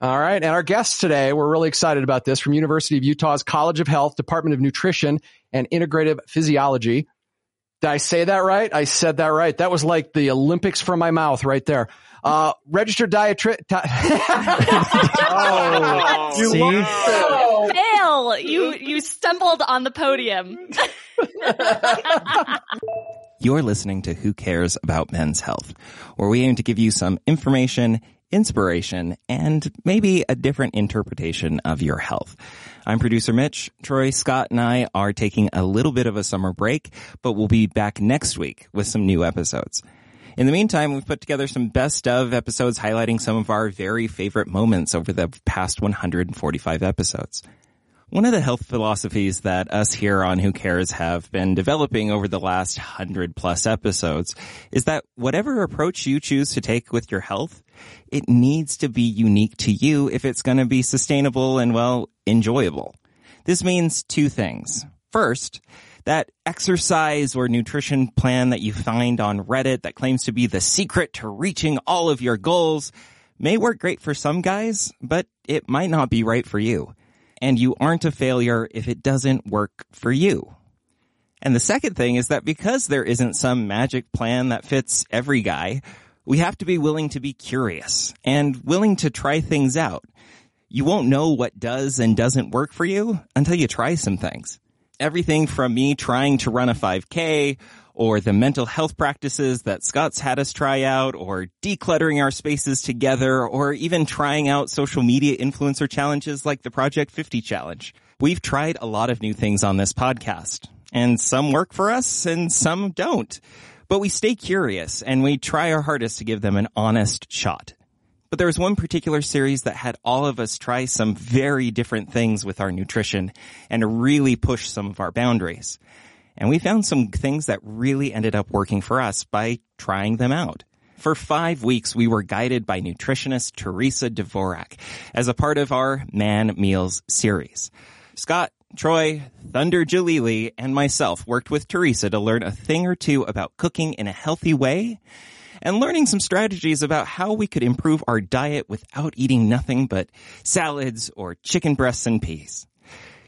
All right. And our guests today, we're really excited about this from University of Utah's College of Health, Department of Nutrition and Integrative Physiology. Did I say that right? I said that right. That was like the Olympics from my mouth right there. Uh, registered dietri- oh, you See? Fail. You, you stumbled on the podium. You're listening to Who Cares About Men's Health, where we aim to give you some information, inspiration, and maybe a different interpretation of your health. I'm producer Mitch. Troy, Scott, and I are taking a little bit of a summer break, but we'll be back next week with some new episodes. In the meantime, we've put together some best of episodes highlighting some of our very favorite moments over the past 145 episodes. One of the health philosophies that us here on Who Cares have been developing over the last hundred plus episodes is that whatever approach you choose to take with your health, it needs to be unique to you if it's going to be sustainable and well, enjoyable. This means two things. First, that exercise or nutrition plan that you find on Reddit that claims to be the secret to reaching all of your goals may work great for some guys, but it might not be right for you. And you aren't a failure if it doesn't work for you. And the second thing is that because there isn't some magic plan that fits every guy, we have to be willing to be curious and willing to try things out. You won't know what does and doesn't work for you until you try some things everything from me trying to run a 5K or the mental health practices that Scott's had us try out or decluttering our spaces together or even trying out social media influencer challenges like the Project 50 challenge. We've tried a lot of new things on this podcast and some work for us and some don't. But we stay curious and we try our hardest to give them an honest shot. But there was one particular series that had all of us try some very different things with our nutrition and really push some of our boundaries. And we found some things that really ended up working for us by trying them out. For five weeks, we were guided by nutritionist Theresa Dvorak as a part of our Man Meals series. Scott, Troy, Thunder Jalili, and myself worked with Theresa to learn a thing or two about cooking in a healthy way and learning some strategies about how we could improve our diet without eating nothing but salads or chicken breasts and peas.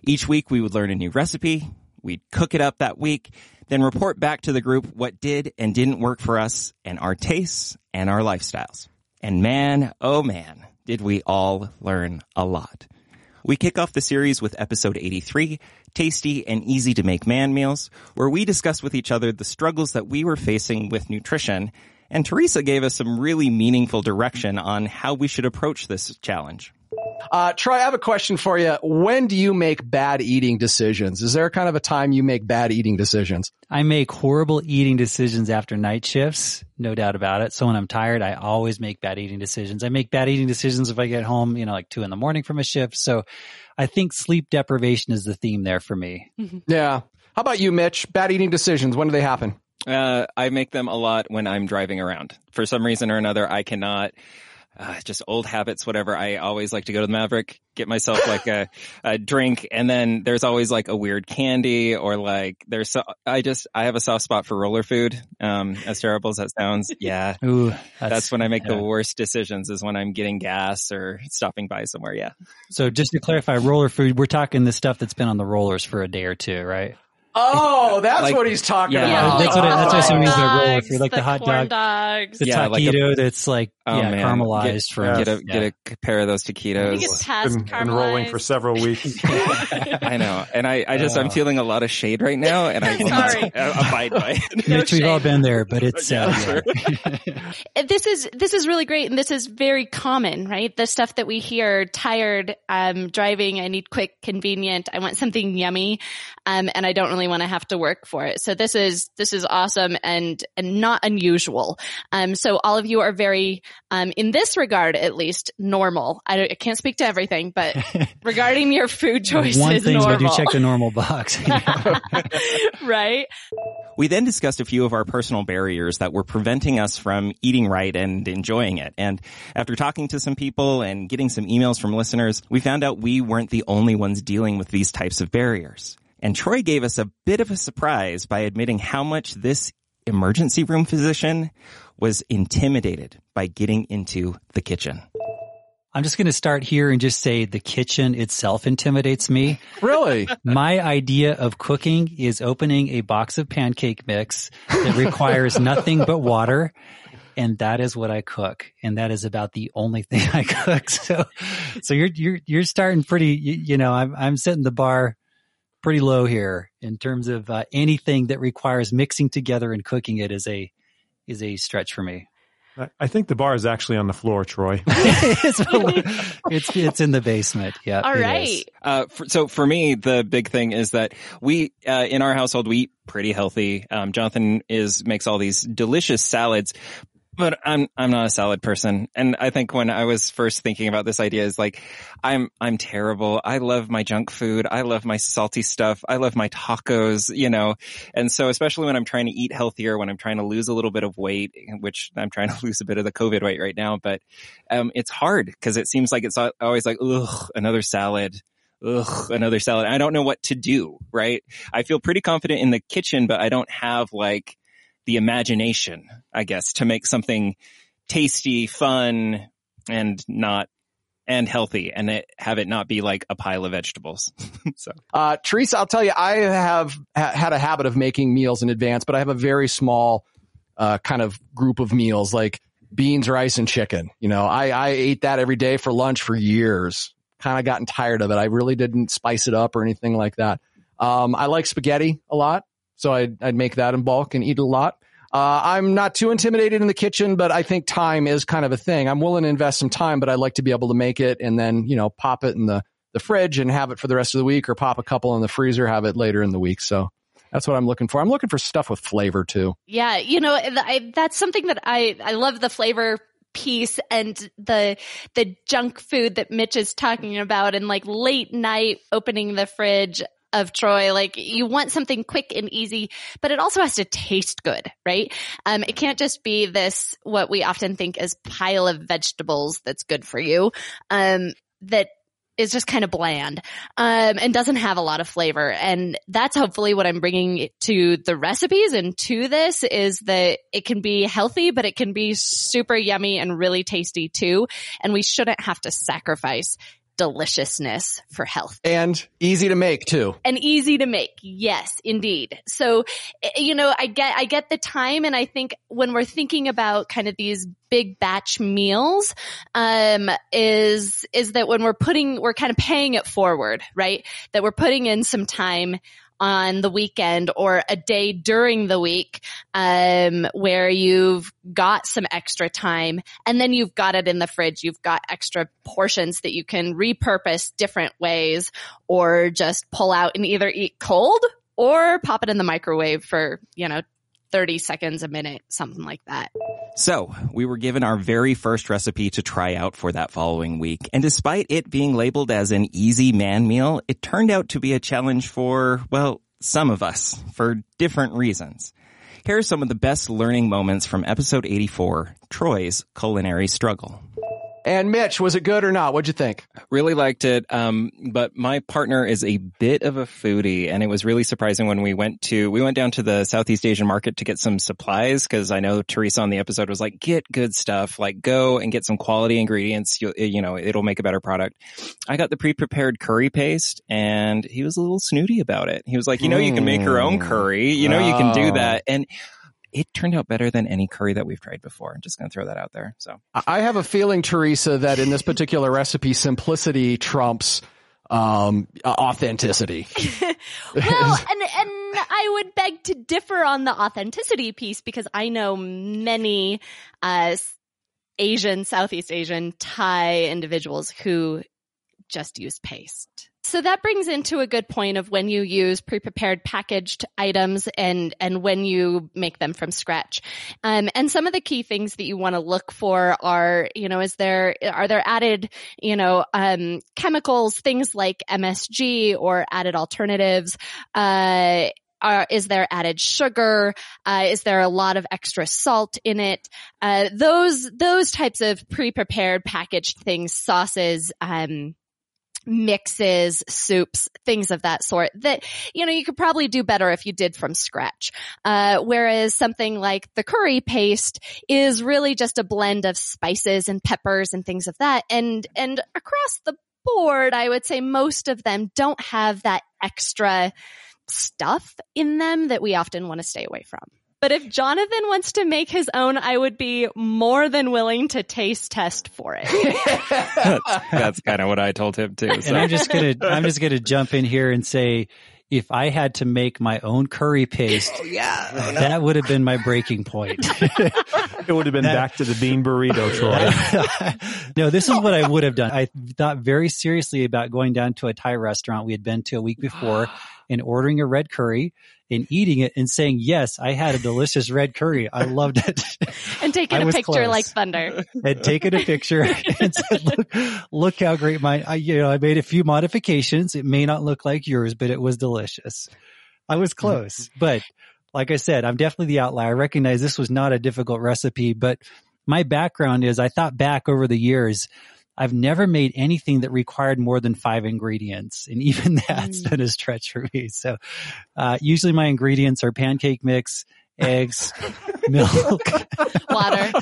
Each week we would learn a new recipe, we'd cook it up that week, then report back to the group what did and didn't work for us and our tastes and our lifestyles. And man, oh man, did we all learn a lot. We kick off the series with episode 83, Tasty and Easy to Make Man Meals, where we discuss with each other the struggles that we were facing with nutrition and Theresa gave us some really meaningful direction on how we should approach this challenge. Uh, Troy, I have a question for you. When do you make bad eating decisions? Is there kind of a time you make bad eating decisions? I make horrible eating decisions after night shifts, no doubt about it. So when I'm tired, I always make bad eating decisions. I make bad eating decisions if I get home, you know, like two in the morning from a shift. So I think sleep deprivation is the theme there for me. Yeah. How about you, Mitch? Bad eating decisions. When do they happen? Uh, I make them a lot when I'm driving around. For some reason or another, I cannot. Uh, just old habits, whatever. I always like to go to the Maverick, get myself like a, a drink, and then there's always like a weird candy or like there's. So, I just I have a soft spot for roller food. Um, as terrible as that sounds, yeah. Ooh, that's, that's when I make yeah. the worst decisions. Is when I'm getting gas or stopping by somewhere. Yeah. So just to clarify, roller food, we're talking the stuff that's been on the rollers for a day or two, right? Oh, that's like, what he's talking yeah, about. That's what it, that's what some means by roller food, like the, the hot dog, dogs. the yeah, taquito like a, that's like oh, yeah man. caramelized get, for get a get a pair of those taquitos. It's been, been rolling for several weeks. I know, and I, I just I'm feeling a lot of shade right now, and I Sorry. abide by it. No Mitch, we've all been there, but it's uh, this is this is really great, and this is very common, right? The stuff that we hear: tired, um, driving, I need quick, convenient, I want something yummy, um, and I don't really want to have to work for it. So this is, this is awesome and, and not unusual. Um, so all of you are very, um, in this regard, at least normal. I, I can't speak to everything, but regarding your food choices, one thing, normal. but you check the normal box. right. We then discussed a few of our personal barriers that were preventing us from eating right and enjoying it. And after talking to some people and getting some emails from listeners, we found out we weren't the only ones dealing with these types of barriers. And Troy gave us a bit of a surprise by admitting how much this emergency room physician was intimidated by getting into the kitchen. I'm just going to start here and just say the kitchen itself intimidates me. Really? My idea of cooking is opening a box of pancake mix that requires nothing but water. And that is what I cook. And that is about the only thing I cook. So, so you're, you're, you're starting pretty, you, you know, I'm, I'm setting the bar pretty low here in terms of uh, anything that requires mixing together and cooking it is a, is a stretch for me. I think the bar is actually on the floor, Troy. it's, it's, it's in the basement. Yeah. All right. Uh, for, so for me, the big thing is that we uh, in our household we eat pretty healthy. Um, Jonathan is makes all these delicious salads, but I'm I'm not a salad person, and I think when I was first thinking about this idea is like, I'm I'm terrible. I love my junk food. I love my salty stuff. I love my tacos. You know, and so especially when I'm trying to eat healthier, when I'm trying to lose a little bit of weight, which I'm trying to lose a bit of the COVID weight right now, but um, it's hard because it seems like it's always like, ugh, another salad ugh, another salad. I don't know what to do, right? I feel pretty confident in the kitchen, but I don't have like the imagination, I guess, to make something tasty, fun, and not and healthy and it, have it not be like a pile of vegetables. so, uh, Theresa, I'll tell you, I have ha- had a habit of making meals in advance, but I have a very small, uh, kind of group of meals like beans, rice, and chicken. You know, I, I ate that every day for lunch for years. Kind of gotten tired of it. I really didn't spice it up or anything like that. Um, I like spaghetti a lot. So I'd, I'd make that in bulk and eat a lot. Uh, I'm not too intimidated in the kitchen, but I think time is kind of a thing. I'm willing to invest some time, but I'd like to be able to make it and then, you know, pop it in the, the fridge and have it for the rest of the week or pop a couple in the freezer, have it later in the week. So that's what I'm looking for. I'm looking for stuff with flavor too. Yeah. You know, I, that's something that I, I love the flavor piece and the the junk food that Mitch is talking about and like late night opening the fridge of Troy. Like you want something quick and easy, but it also has to taste good, right? Um, it can't just be this, what we often think is pile of vegetables that's good for you. Um, that is just kind of bland um, and doesn't have a lot of flavor. And that's hopefully what I'm bringing to the recipes and to this is that it can be healthy, but it can be super yummy and really tasty too. And we shouldn't have to sacrifice deliciousness for health. And easy to make too. And easy to make. Yes, indeed. So, eh, you know, I get, I get the time. And I think when we're thinking about kind of these big batch meals, um, is, is that when we're putting, we're kind of paying it forward, right? That we're putting in some time on the weekend or a day during the week um, where you've got some extra time and then you've got it in the fridge. You've got extra portions that you can repurpose different ways or just pull out and either eat cold or pop it in the microwave for you know 30 seconds a minute, something like that. So we were given our very first recipe to try out for that following week. And despite it being labeled as an easy man meal, it turned out to be a challenge for, well, some of us for different reasons. Here are some of the best learning moments from episode 84, Troy's culinary struggle. And Mitch, was it good or not? What'd you think? Really liked it. Um, but my partner is a bit of a foodie and it was really surprising when we went to, we went down to the Southeast Asian market to get some supplies because I know Theresa on the episode was like, get good stuff, like go and get some quality ingredients. You, you know, it'll make a better product. I got the pre-prepared curry paste and he was a little snooty about it. He was like, you know, you can make your own curry. You know, you can do that. And it turned out better than any curry that we've tried before. I'm just going to throw that out there. So I have a feeling, Theresa, that in this particular recipe, simplicity trumps um, authenticity. well, and and I would beg to differ on the authenticity piece because I know many uh, Asian, Southeast Asian, Thai individuals who just use paste. So that brings into a good point of when you use pre-prepared packaged items and, and when you make them from scratch. Um, and some of the key things that you want to look for are, you know, is there, are there added, you know, um, chemicals, things like MSG or added alternatives, uh, are, is there added sugar? Uh, is there a lot of extra salt in it? Uh, those those types of pre-prepared packaged things, sauces, um, mixes, soups, things of that sort that, you know, you could probably do better if you did from scratch. Uh, whereas something like the curry paste is really just a blend of spices and peppers and things of that. And, and across the board, I would say most of them don't have that extra stuff in them that we often want to stay away from. But if Jonathan wants to make his own, I would be more than willing to taste test for it. that's, that's kind of what I told him too. So. And I'm just gonna I'm just gonna jump in here and say if I had to make my own curry paste, oh, yeah, oh, no. that would have been my breaking point. it would have been that, back to the bean burrito, Troy. no, this is what I would have done. I thought very seriously about going down to a Thai restaurant we had been to a week before and ordering a red curry and eating it and saying, yes, I had a delicious red curry. I loved it. And taking a picture close. like thunder. And taking a picture and said, look, look how great my, I, you know, I made a few modifications. It may not look like yours, but it was delicious. I was mm-hmm. close, but like I said, I'm definitely the outlier. I recognize this was not a difficult recipe, but my background is I thought back over the years, I've never made anything that required more than five ingredients. And even that's mm. been a stretch for me. So, uh, usually my ingredients are pancake mix, eggs, milk, water,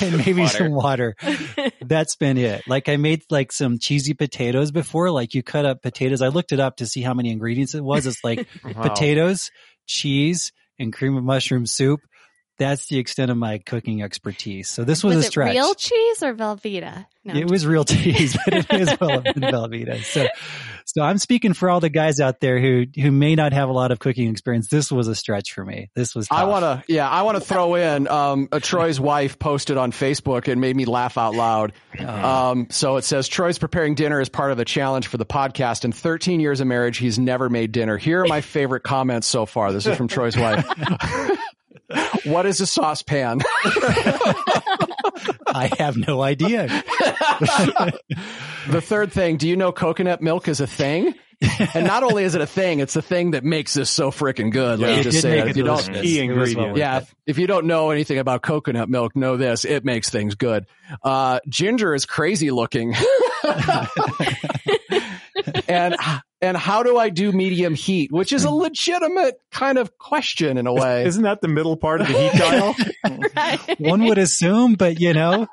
and maybe water. some water. That's been it. Like I made like some cheesy potatoes before. Like you cut up potatoes. I looked it up to see how many ingredients it was. It's like wow. potatoes, cheese, and cream of mushroom soup that's the extent of my cooking expertise. So this was, was a stretch. real cheese or Velveeta? No, it was real cheese, but it is well Velveeta. So, so I'm speaking for all the guys out there who who may not have a lot of cooking experience. This was a stretch for me. This was. Tough. I want to, yeah, I want to throw in. Um, a Troy's wife posted on Facebook and made me laugh out loud. Oh. Um, so it says Troy's preparing dinner as part of a challenge for the podcast. In 13 years of marriage, he's never made dinner. Here are my favorite comments so far. This is from Troy's wife. what is a saucepan? I have no idea. the third thing, do you know coconut milk is a thing? and not only is it a thing, it's the thing that makes this so freaking good. Let yeah, me just say it. If you don't, key ingredient. Yeah. If, if, you don't know anything about coconut milk, know this. It makes things good. Uh, ginger is crazy looking. and and how do I do medium heat, which is a legitimate kind of question in a way. Isn't that the middle part of the heat dial? right. One would assume, but you know,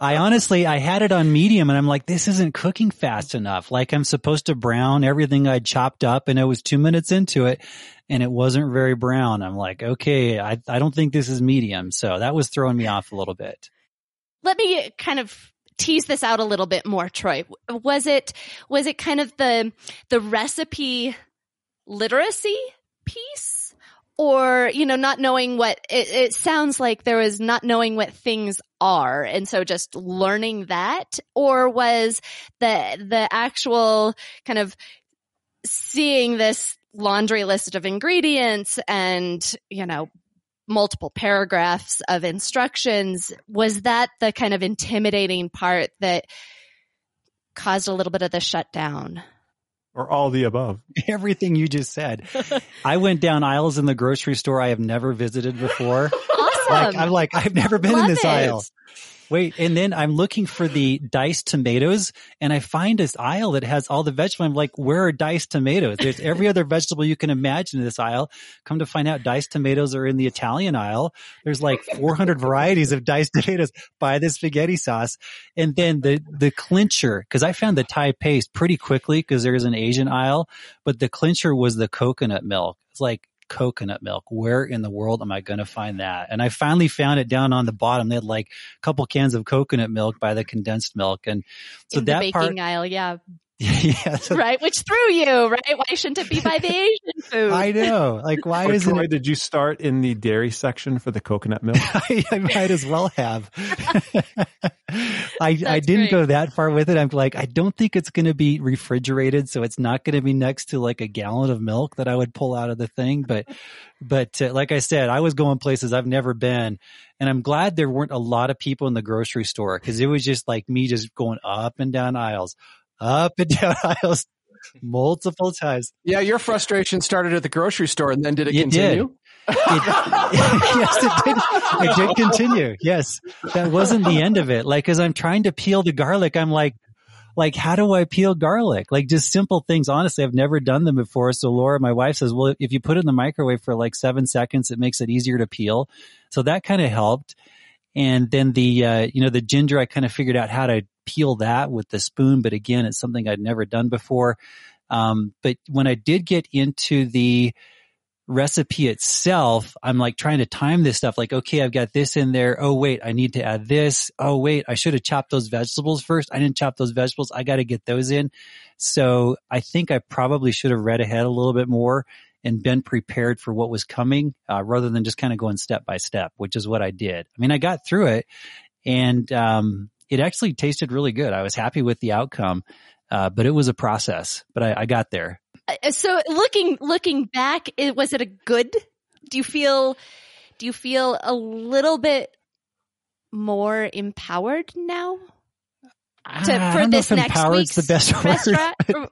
I honestly, I had it on medium and I'm like, this isn't cooking fast enough. Like I'm supposed to brown everything I'd chopped up and it was two minutes into it and it wasn't very brown. I'm like, okay, I, I don't think this is medium. So that was throwing me off a little bit. Let me kind of tease this out a little bit more, Troy. Was it, was it kind of the, the recipe literacy piece? Or, you know, not knowing what, it, it sounds like there was not knowing what things are. And so just learning that or was the, the actual kind of seeing this laundry list of ingredients and, you know, multiple paragraphs of instructions. Was that the kind of intimidating part that caused a little bit of the shutdown? Or all the above. Everything you just said. I went down aisles in the grocery store I have never visited before. Awesome. Like, I'm like, I've never been Love in this it. aisle. Wait, and then I'm looking for the diced tomatoes and I find this aisle that has all the vegetables. I'm like, where are diced tomatoes? There's every other vegetable you can imagine in this aisle. Come to find out diced tomatoes are in the Italian aisle. There's like 400 varieties of diced tomatoes. Buy the spaghetti sauce. And then the, the clincher, cause I found the Thai paste pretty quickly because there's an Asian aisle, but the clincher was the coconut milk. It's like, coconut milk. Where in the world am I going to find that? And I finally found it down on the bottom. They had like a couple cans of coconut milk by the condensed milk. And so In that the baking part, aisle, yeah. yeah. Right. Which threw you, right? Why shouldn't it be by the Asian food? I know. Like, why is it? Did you start in the dairy section for the coconut milk? I, I might as well have. I, I didn't great. go that far with it. I'm like, I don't think it's going to be refrigerated. So it's not going to be next to like a gallon of milk that I would pull out of the thing. But, but uh, like I said, I was going places I've never been and I'm glad there weren't a lot of people in the grocery store because it was just like me just going up and down aisles, up and down aisles multiple times. Yeah, your frustration started at the grocery store and then did it, it continue? Did. It, yes, it did. It did continue. Yes, that wasn't the end of it. Like, as I'm trying to peel the garlic, I'm like, like how do I peel garlic? Like just simple things. Honestly, I've never done them before. So Laura, my wife says, well, if you put it in the microwave for like seven seconds, it makes it easier to peel. So that kind of helped. And then the, uh, you know, the ginger, I kind of figured out how to peel that with the spoon. But again, it's something I'd never done before. Um, but when I did get into the, recipe itself, I'm like trying to time this stuff. Like, okay, I've got this in there. Oh, wait, I need to add this. Oh, wait, I should have chopped those vegetables first. I didn't chop those vegetables. I got to get those in. So I think I probably should have read ahead a little bit more and been prepared for what was coming uh, rather than just kind of going step by step, which is what I did. I mean, I got through it and um, it actually tasted really good. I was happy with the outcome, uh, but it was a process, but I, I got there. Uh, so looking looking back, it, was it a good? Do you feel do you feel a little bit more empowered now? To, ah, for this next week's the best word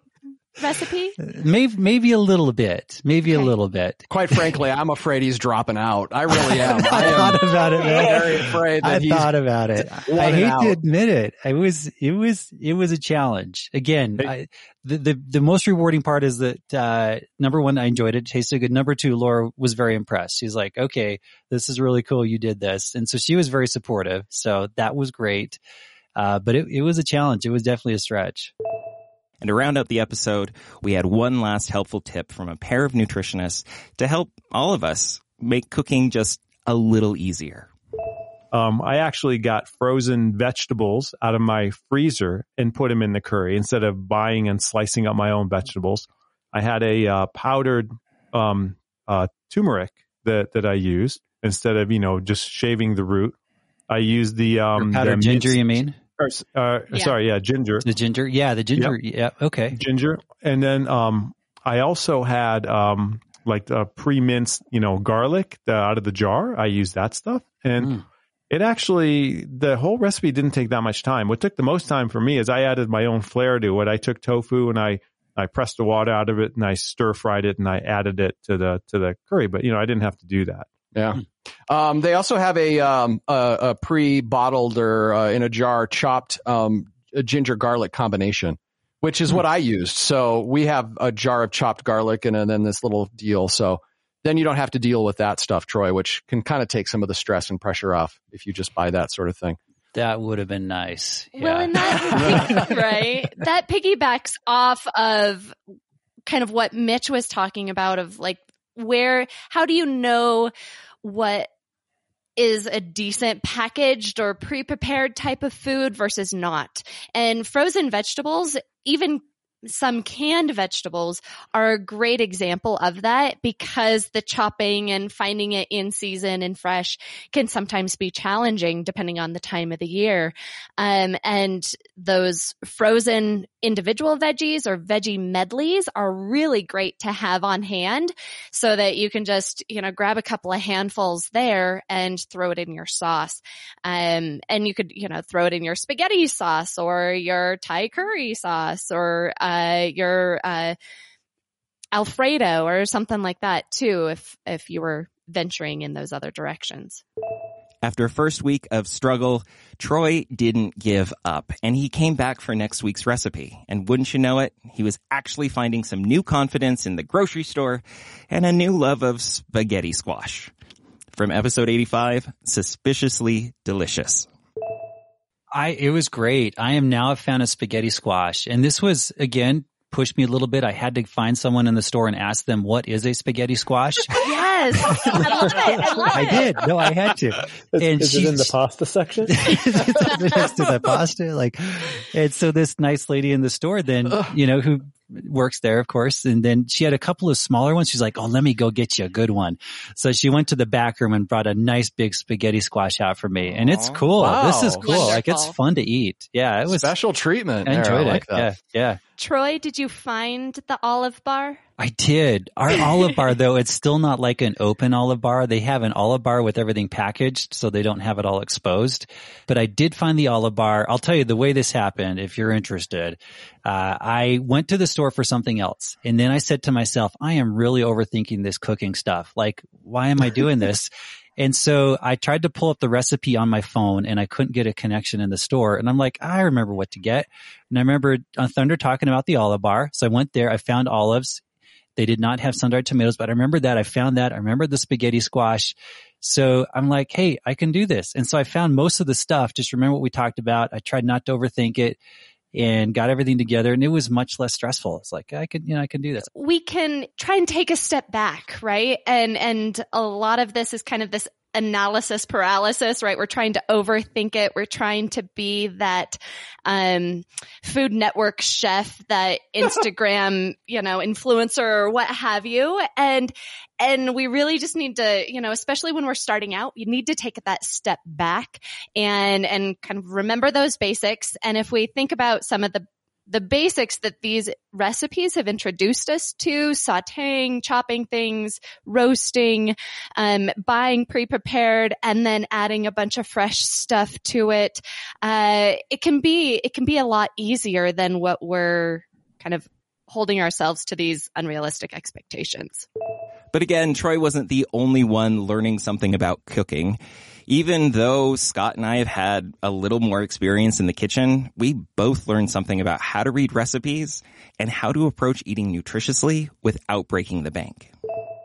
recipe? Maybe, maybe a little bit. Maybe okay. a little bit. Quite frankly, I'm afraid he's dropping out. I really am. I, am thought about it. Man. Very afraid. I thought about it. I hate out. to admit it. I was. It was. It was a challenge. Again. I, the, the the most rewarding part is that uh, number one, I enjoyed it. it. Tasted good. Number two, Laura was very impressed. She's like, "Okay, this is really cool. You did this," and so she was very supportive. So that was great. Uh, but it, it was a challenge. It was definitely a stretch. And to round out the episode, we had one last helpful tip from a pair of nutritionists to help all of us make cooking just a little easier. Um, I actually got frozen vegetables out of my freezer and put them in the curry instead of buying and slicing up my own vegetables. I had a uh, powdered um, uh, turmeric that that I used instead of you know just shaving the root. I used the um, powdered the ginger. You mean? Or, uh, yeah. Sorry, yeah, ginger. The ginger, yeah, the ginger, yep. yeah, okay. Ginger, and then um, I also had um, like a pre-minced, you know, garlic the, out of the jar. I used that stuff, and mm. it actually the whole recipe didn't take that much time. What took the most time for me is I added my own flair to it. I took tofu and I I pressed the water out of it and I stir fried it and I added it to the to the curry. But you know, I didn't have to do that. Yeah. Um, they also have a, um, a, a pre-bottled or uh, in a jar chopped um, ginger garlic combination, which is what I used. So we have a jar of chopped garlic and, and then this little deal. So then you don't have to deal with that stuff, Troy, which can kind of take some of the stress and pressure off if you just buy that sort of thing. That would have been nice. Yeah. Well, and that, right? That piggybacks off of kind of what Mitch was talking about of like where, how do you know what is a decent packaged or pre-prepared type of food versus not. And frozen vegetables, even some canned vegetables are a great example of that because the chopping and finding it in season and fresh can sometimes be challenging depending on the time of the year. Um, and those frozen individual veggies or veggie medleys are really great to have on hand so that you can just, you know, grab a couple of handfuls there and throw it in your sauce. Um, and you could, you know, throw it in your spaghetti sauce or your Thai curry sauce or, uh, your uh, Alfredo or something like that too, if if you were venturing in those other directions. After a first week of struggle, Troy didn't give up and he came back for next week's recipe. And wouldn't you know it, he was actually finding some new confidence in the grocery store and a new love of spaghetti squash. From episode 85, Suspiciously Delicious. I it was great. I am now a fan of spaghetti squash, and this was again pushed me a little bit. I had to find someone in the store and ask them what is a spaghetti squash. yes, I love it. I love I did. No, I had to. Is, and is she, it in the pasta section? next to the pasta, like, and so this nice lady in the store, then you know, who works there, of course. And then she had a couple of smaller ones. She's like, Oh, let me go get you a good one. So she went to the back room and brought a nice big spaghetti squash out for me. And it's cool. Wow. This is cool. Wonderful. Like it's fun to eat. Yeah. It was special treatment. I enjoyed I like it. That. Yeah. Yeah. Troy, did you find the olive bar? I did. Our olive bar though, it's still not like an open olive bar. They have an olive bar with everything packaged so they don't have it all exposed. But I did find the olive bar. I'll tell you the way this happened if you're interested. Uh, I went to the store for something else and then I said to myself, I am really overthinking this cooking stuff. Like, why am I doing this? And so I tried to pull up the recipe on my phone and I couldn't get a connection in the store. And I'm like, I remember what to get. And I remember on Thunder talking about the olive bar. So I went there. I found olives. They did not have sun-dried tomatoes, but I remember that. I found that. I remember the spaghetti squash. So I'm like, hey, I can do this. And so I found most of the stuff. Just remember what we talked about. I tried not to overthink it and got everything together and it was much less stressful. It's like I can, you know, I can do this. We can try and take a step back, right? And and a lot of this is kind of this analysis paralysis, right? We're trying to overthink it. We're trying to be that um, Food Network chef, that Instagram, you know, influencer or what have you. And and we really just need to, you know, especially when we're starting out, you need to take that step back and and kind of remember those basics. And if we think about some of the the basics that these recipes have introduced us to sauteing, chopping things, roasting, um, buying pre-prepared and then adding a bunch of fresh stuff to it. Uh, it can be, it can be a lot easier than what we're kind of holding ourselves to these unrealistic expectations. But again, Troy wasn't the only one learning something about cooking. Even though Scott and I have had a little more experience in the kitchen, we both learned something about how to read recipes and how to approach eating nutritiously without breaking the bank.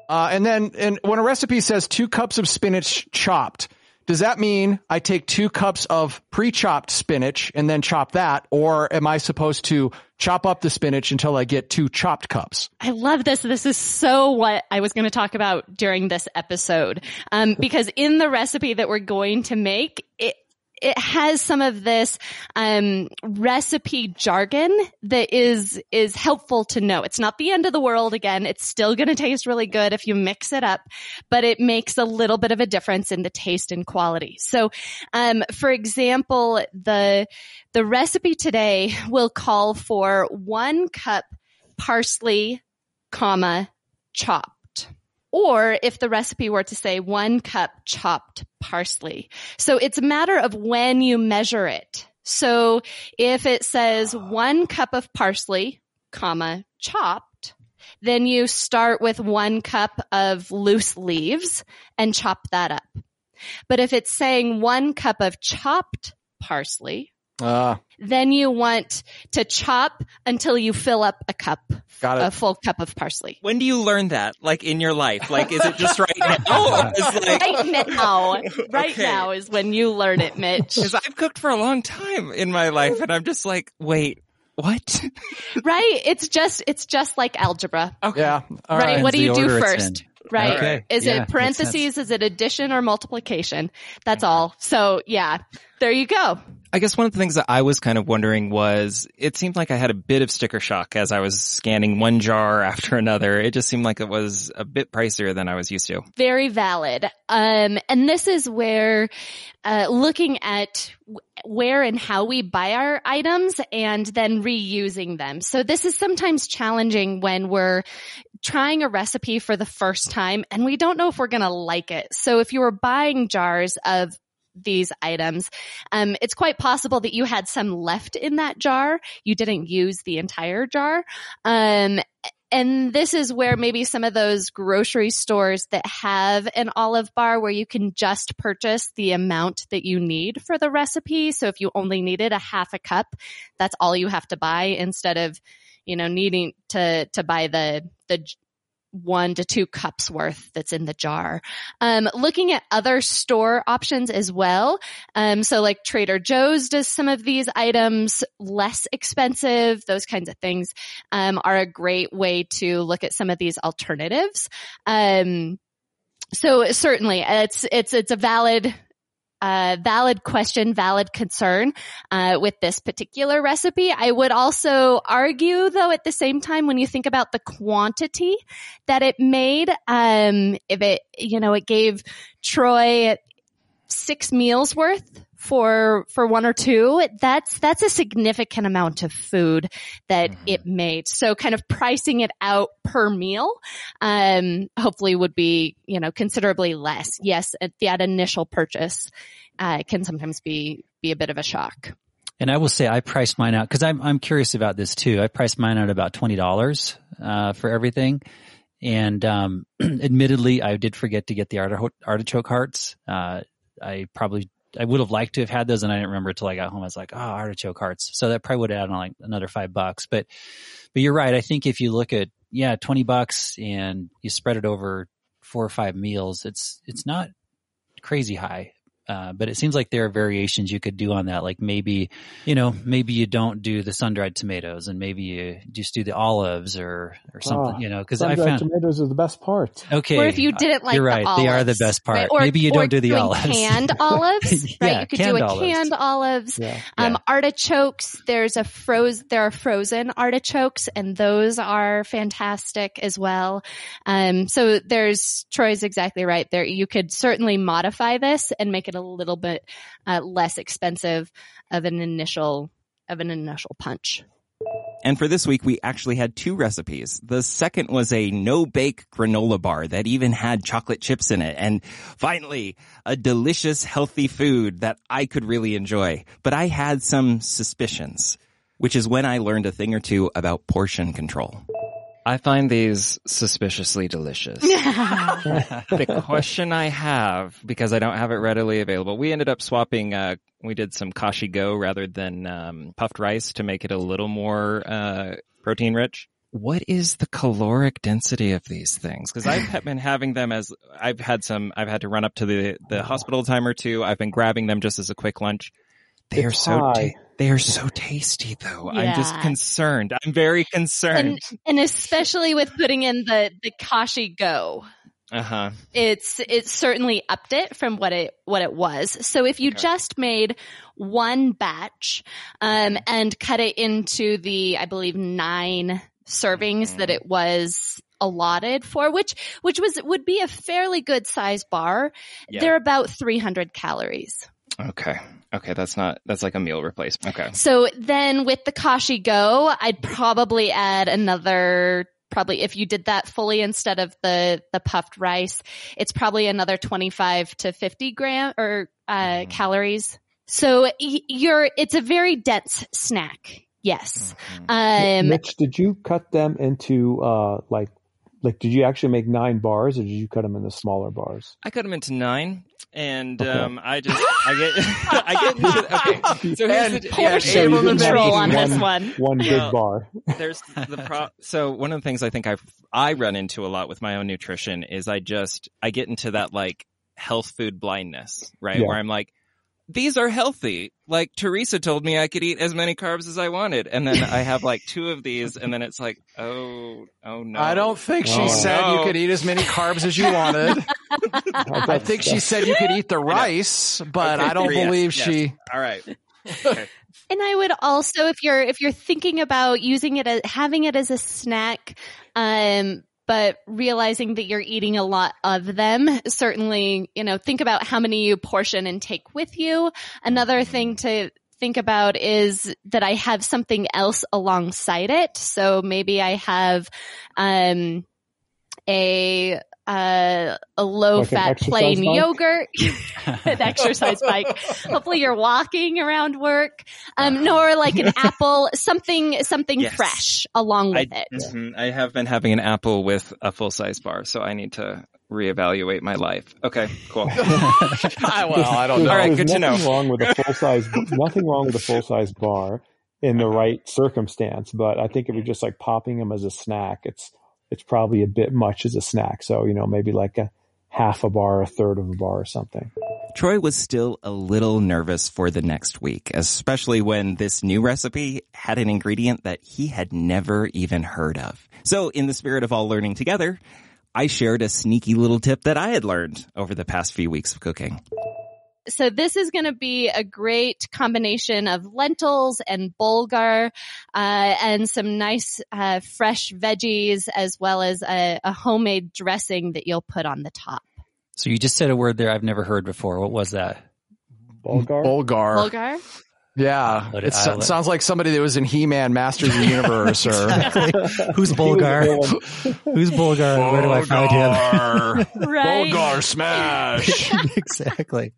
Uh, and then, and when a recipe says two cups of spinach chopped, does that mean I take two cups of pre-chopped spinach and then chop that? Or am I supposed to chop up the spinach until I get two chopped cups? I love this. This is so what I was going to talk about during this episode. Um, because in the recipe that we're going to make, it, has some of this um, recipe jargon that is is helpful to know. It's not the end of the world. Again, it's still going to taste really good if you mix it up, but it makes a little bit of a difference in the taste and quality. So, um, for example, the the recipe today will call for one cup parsley, comma chopped or if the recipe were to say one cup chopped parsley. So it's a matter of when you measure it. So if it says one cup of parsley, comma, chopped, then you start with one cup of loose leaves and chop that up. But if it's saying one cup of chopped parsley, uh, then you want to chop until you fill up a cup, got it. a full cup of parsley. When do you learn that? Like in your life? Like, is it just right now? Like... right now. Right okay. now is when you learn it, Mitch. Because I've cooked for a long time in my life and I'm just like, wait, what? right? It's just, it's just like algebra. Okay. Yeah. All right. right. What do you do first? Right. Okay. Is yeah, it parentheses? Is it addition or multiplication? That's all. So yeah, there you go. I guess one of the things that I was kind of wondering was it seemed like I had a bit of sticker shock as I was scanning one jar after another. It just seemed like it was a bit pricier than I was used to. Very valid. Um, and this is where, uh, looking at where and how we buy our items and then reusing them. So this is sometimes challenging when we're trying a recipe for the first time and we don't know if we're going to like it. So if you were buying jars of these items. Um, it's quite possible that you had some left in that jar. You didn't use the entire jar. Um, and this is where maybe some of those grocery stores that have an olive bar where you can just purchase the amount that you need for the recipe. So if you only needed a half a cup, that's all you have to buy instead of, you know, needing to, to buy the, the one to two cups worth that's in the jar. Um, looking at other store options as well. Um, so like Trader Joe's does some of these items less expensive. Those kinds of things um, are a great way to look at some of these alternatives. Um, so certainly it's it's it's a valid uh, valid question, valid concern uh, with this particular recipe. I would also argue, though, at the same time, when you think about the quantity that it made, um, if it, you know, it gave Troy six meals worth for for one or two that's that's a significant amount of food that mm-hmm. it made so kind of pricing it out per meal um hopefully would be you know considerably less yes that initial purchase uh, can sometimes be be a bit of a shock and I will say I priced mine out because I'm I'm curious about this too. I priced mine out about twenty dollars uh, for everything, And um, admittedly, I did forget to get the artichoke hearts. Uh, I probably I would have liked to have had those, and I didn't remember until I got home. I was like, "Oh, artichoke hearts!" So that probably would have added on like another five bucks. But but you're right. I think if you look at yeah, twenty bucks and you spread it over four or five meals, it's it's not crazy high. Uh, but it seems like there are variations you could do on that. Like maybe, you know, maybe you don't do the sun dried tomatoes and maybe you just do the olives or, or something, oh, you know, cause I found tomatoes are the best part. Okay. Or if you didn't like You're right. The they are the best part. Right? Or, maybe you don't do the olives. Canned olives, right? yeah, you could do a olives. canned olives. Yeah. Um, yeah. artichokes, there's a froze, there are frozen artichokes and those are fantastic as well. Um, so there's, Troy's exactly right there. You could certainly modify this and make it a little bit uh, less expensive of an initial of an initial punch. And for this week, we actually had two recipes. The second was a no-bake granola bar that even had chocolate chips in it. And finally, a delicious, healthy food that I could really enjoy. But I had some suspicions, which is when I learned a thing or two about portion control. I find these suspiciously delicious. the question I have, because I don't have it readily available, we ended up swapping, uh, we did some kashi go rather than um, puffed rice to make it a little more uh, protein rich. What is the caloric density of these things? Because I've been having them as I've had some. I've had to run up to the the hospital time or two. I've been grabbing them just as a quick lunch. They it's are so high. they are so tasty though. I'm just concerned. I'm very concerned. And, and especially with putting in the, the Kashi Go. Uh huh. it's it's certainly upped it from what it what it was. So if you Okay. just made one batch um, and cut it into the I believe nine servings Mhm. that it was allotted for, which which was would be a fairly good size bar, Yeah. they're about 300 calories. Okay. Okay. That's not. That's like a meal replacement. Okay. So then with the Kashi Go, I'd probably add another probably if you did that fully instead of the the puffed rice, it's probably another 25 to 50 gram or uh Mhm. calories. So y- you're it's a very dense snack. Yes. Mhm. Um Mitch, did you cut them into uh like like did you actually make nine bars or did you cut them into smaller bars? I cut them into nine, and Okay. um, I just I get I get into okay. So here's And the, portion so you didn't control on one- this one. One big Well, bar. there's the pro so one of the things I think I I run into a lot with my own nutrition is I just I get into that like health food blindness, right? Yeah. Where I'm like these are healthy. Like Theresa told me I could eat as many carbs as I wanted. And then I have like two of these and then it's like, oh, oh no. I don't think she Oh, said you could eat as many carbs as you wanted. I think she said you could eat the rice, but Okay, I don't yes, believe yes. she. All right. Okay. And I would also, if you're if you're thinking about using it as having it as a snack, um, but realizing that you're eating a lot of them, certainly, you know, think about how many you portion and take with you. Another thing to think about is that I have something else alongside it. So maybe I have, um, a uh, a low like fat plain bike? yogurt, an exercise bike. Hopefully you're walking around work. Um, nor like an apple, something, something Yes. fresh along I, with it. mhm, I have been having an apple with a full size bar, so I need to reevaluate my life. Okay, cool. I, well, I don't There's- know. All right, good to nothing know. Wrong with a full size, nothing wrong with a full size bar in the right circumstance. But I think if you're just like popping them as a snack, it's it's probably a bit much as a snack. So you know, maybe like a half a bar, a third of a bar, or something. Troy was still a little nervous for the next week, especially when this new recipe had an ingredient that he had never even heard of. So in the spirit of all learning together, I shared a sneaky little tip that I had learned over the past few weeks of cooking. So this is going to be a great combination of lentils and bulgur, uh, and some nice, uh, fresh veggies as well as a, a homemade dressing that you'll put on the top. So you just said a word there I've never heard before. What was that? Bulgar. Bulgar. Bulgur? Yeah. It so- sounds like somebody that was in He-Man Masters of the Universe or Who's Bulgar? Who's Bulgar? Where do I find him? Right. Bulgar smash. exactly.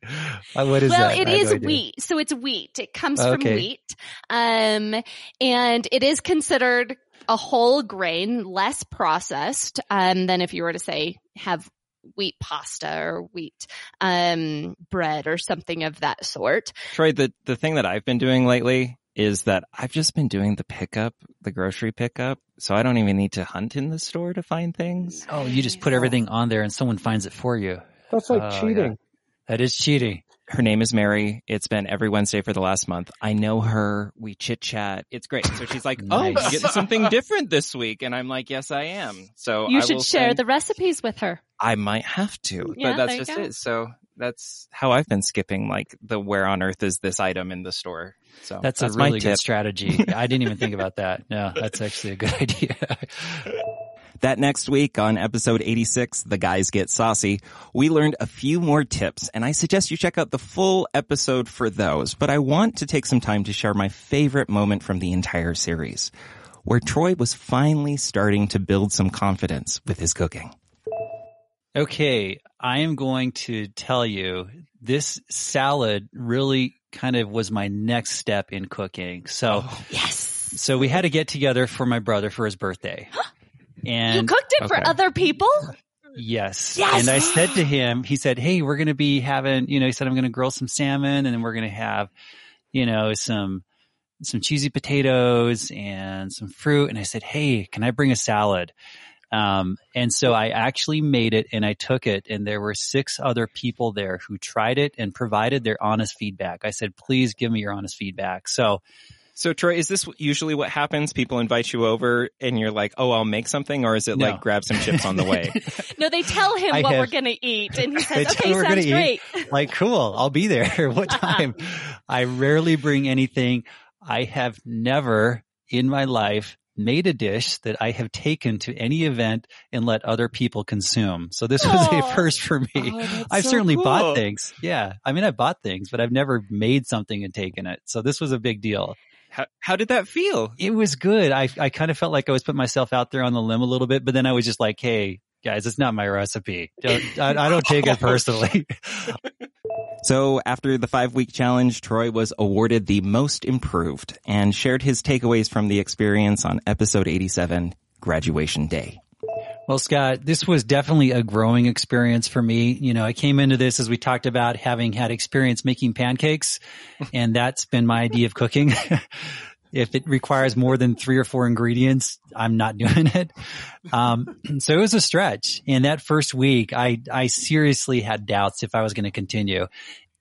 Uh, what is well, that? it I no wheat. So it's wheat. It comes from wheat. Um, and it is considered a whole grain, less processed um, than if you were to say have wheat pasta or wheat um, bread or something of that sort. Troy, the, the thing that I've been doing lately is that I've just been doing the pickup, the grocery pickup. So I don't even need to hunt in the store to find things. Oh, you just put everything on there and someone finds it for you. That's like yeah. cheating. That is cheating. Her name is Mary. It's been every Wednesday for the last month. I know her. We chit chat. It's great. So she's like, "Oh, Nice. you getting something different this week?" And I'm like, "Yes, I am." So you I should will share send- the recipes with her. I might have to, Yeah, but that's just go. it. So that's how I've been skipping like the where on earth is this item in the store. So That's, that's a really good strategy. I didn't even think about that. No, that's actually a good idea. That next week on episode 86, The Guys Get Saucy, we learned a few more tips and I suggest you check out the full episode for those, but I want to take some time to share my favorite moment from the entire series, where Troy was finally starting to build some confidence with his cooking. Okay, I am going to tell you this salad really kind of was my next step in cooking. So, oh, Yes. so we had to get together for my brother for his birthday. And you cooked it for other people? yes. Yes! And I said to him, he said, Hey, we're going to be having, you know, he said, I'm going to grill some salmon and then we're going to have, you know, some, some cheesy potatoes and some fruit. And I said, Hey, can I bring a salad? Um, and so I actually made it and I took it and there were six other people there who tried it and provided their honest feedback. I said, please give me your honest feedback. So So Troy, is this usually what happens? People invite you over and you're like, "Oh, I'll make something," or is it No. like grab some chips on the way? No, they tell him I what have- we're going to eat. And he says, okay, we're sounds gonna great. eat. like, cool, I'll be there. what uh-huh. time? I rarely bring anything. I have never in my life made a dish that I have taken to any event and let other people consume. So this was Aw. a first for me. Oh, I've so certainly cool. bought things. Yeah. I mean, I bought things, but I've never made something and taken it. So this was a big deal. How, how did that feel? It was good. I, I kind of felt like I was putting myself out there on the limb a little bit, but then I was just like, Hey, guys, it's not my recipe. Don't, I, I don't take it personally. So after the five week challenge, Troy was awarded the most improved and shared his takeaways from the experience on episode 87, graduation day. Well, Scott, this was definitely a growing experience for me. You know, I came into this as we talked about having had experience making pancakes, and that's been my idea of cooking. if it requires more than three or four ingredients, I'm not doing it. Um, so it was a stretch. And that first week, I, I seriously had doubts if I was going to continue.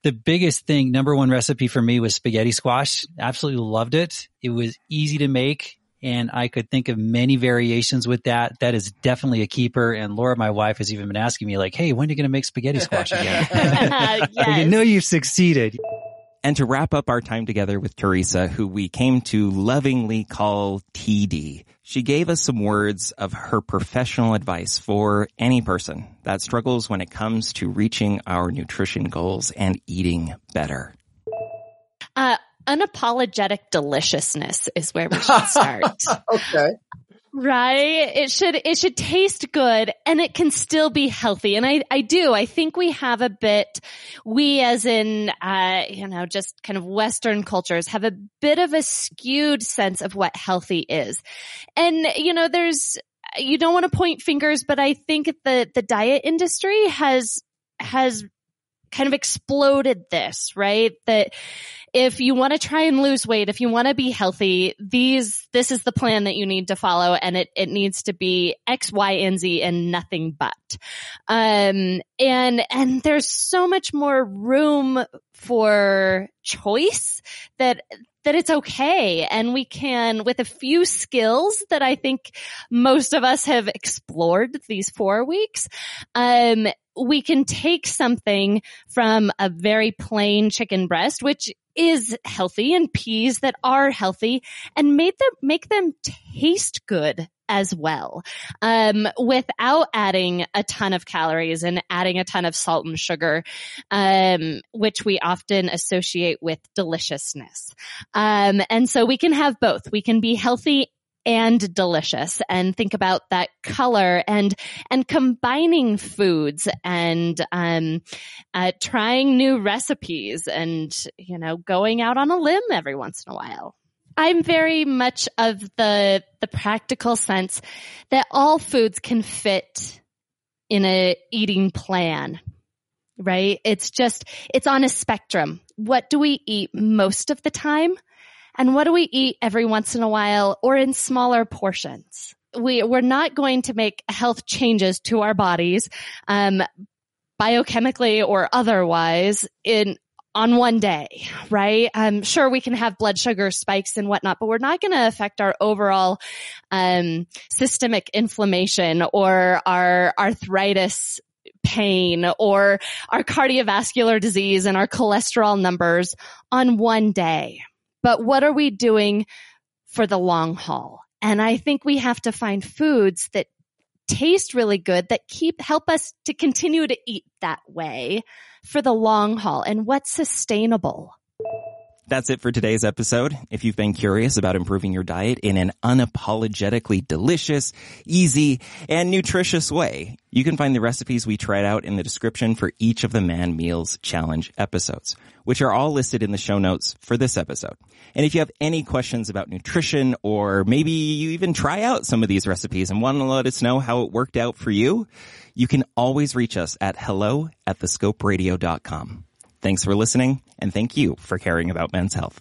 The biggest thing, number one recipe for me was spaghetti squash. Absolutely loved it. It was easy to make and I could think of many variations with that. That is definitely a keeper. And Laura, my wife, has even been asking me like, Hey, when are you going to make spaghetti squash again? I yes. know you've succeeded. And to wrap up our time together with Theresa, who we came to lovingly call TD, she gave us some words of her professional advice for any person that struggles when it comes to reaching our nutrition goals and eating better. Uh, unapologetic deliciousness is where we should start. Okay. Right? It should, it should taste good and it can still be healthy. And I, I do. I think we have a bit, we as in, uh, you know, just kind of Western cultures have a bit of a skewed sense of what healthy is. And, you know, there's, you don't want to point fingers, but I think the, the diet industry has, has kind of exploded this, right? That if you want to try and lose weight, if you want to be healthy, these, this is the plan that you need to follow and it, it needs to be X, Y, and Z and nothing but. Um, and, and there's so much more room for choice that, that it's okay. And we can, with a few skills that I think most of us have explored these four weeks, um, we can take something from a very plain chicken breast, which is healthy and peas that are healthy and made them, make them taste good as well. Um, without adding a ton of calories and adding a ton of salt and sugar, um, which we often associate with deliciousness. Um, and so we can have both. We can be healthy and delicious and think about that color and and combining foods and um uh, trying new recipes and you know going out on a limb every once in a while I'm very much of the the practical sense that all foods can fit in a eating plan. Right? It's just it's on a spectrum. What do we eat most of the time? And what do we eat every once in a while or in smaller portions? We, we're not going to make health changes to our bodies, um, biochemically or otherwise in on one day, right? I'm sure we can have blood sugar spikes and whatnot, but we're not going to affect our overall um, systemic inflammation or our arthritis pain or our cardiovascular disease and our cholesterol numbers on one day. But what are we doing for the long haul? And I think we have to find foods that taste really good that keep help us to continue to eat that way for the long haul and what's sustainable. That's it for today's episode. If you've been curious about improving your diet in an unapologetically delicious, easy, and nutritious way, you can find the recipes we tried out in the description for each of the Man Meals Challenge episodes, which are all listed in the show notes for this episode. And if you have any questions about nutrition or maybe you even try out some of these recipes and want to let us know how it worked out for you, you can always reach us at hello at thescoperadio.com. Thanks for listening and thank you for caring about men's health.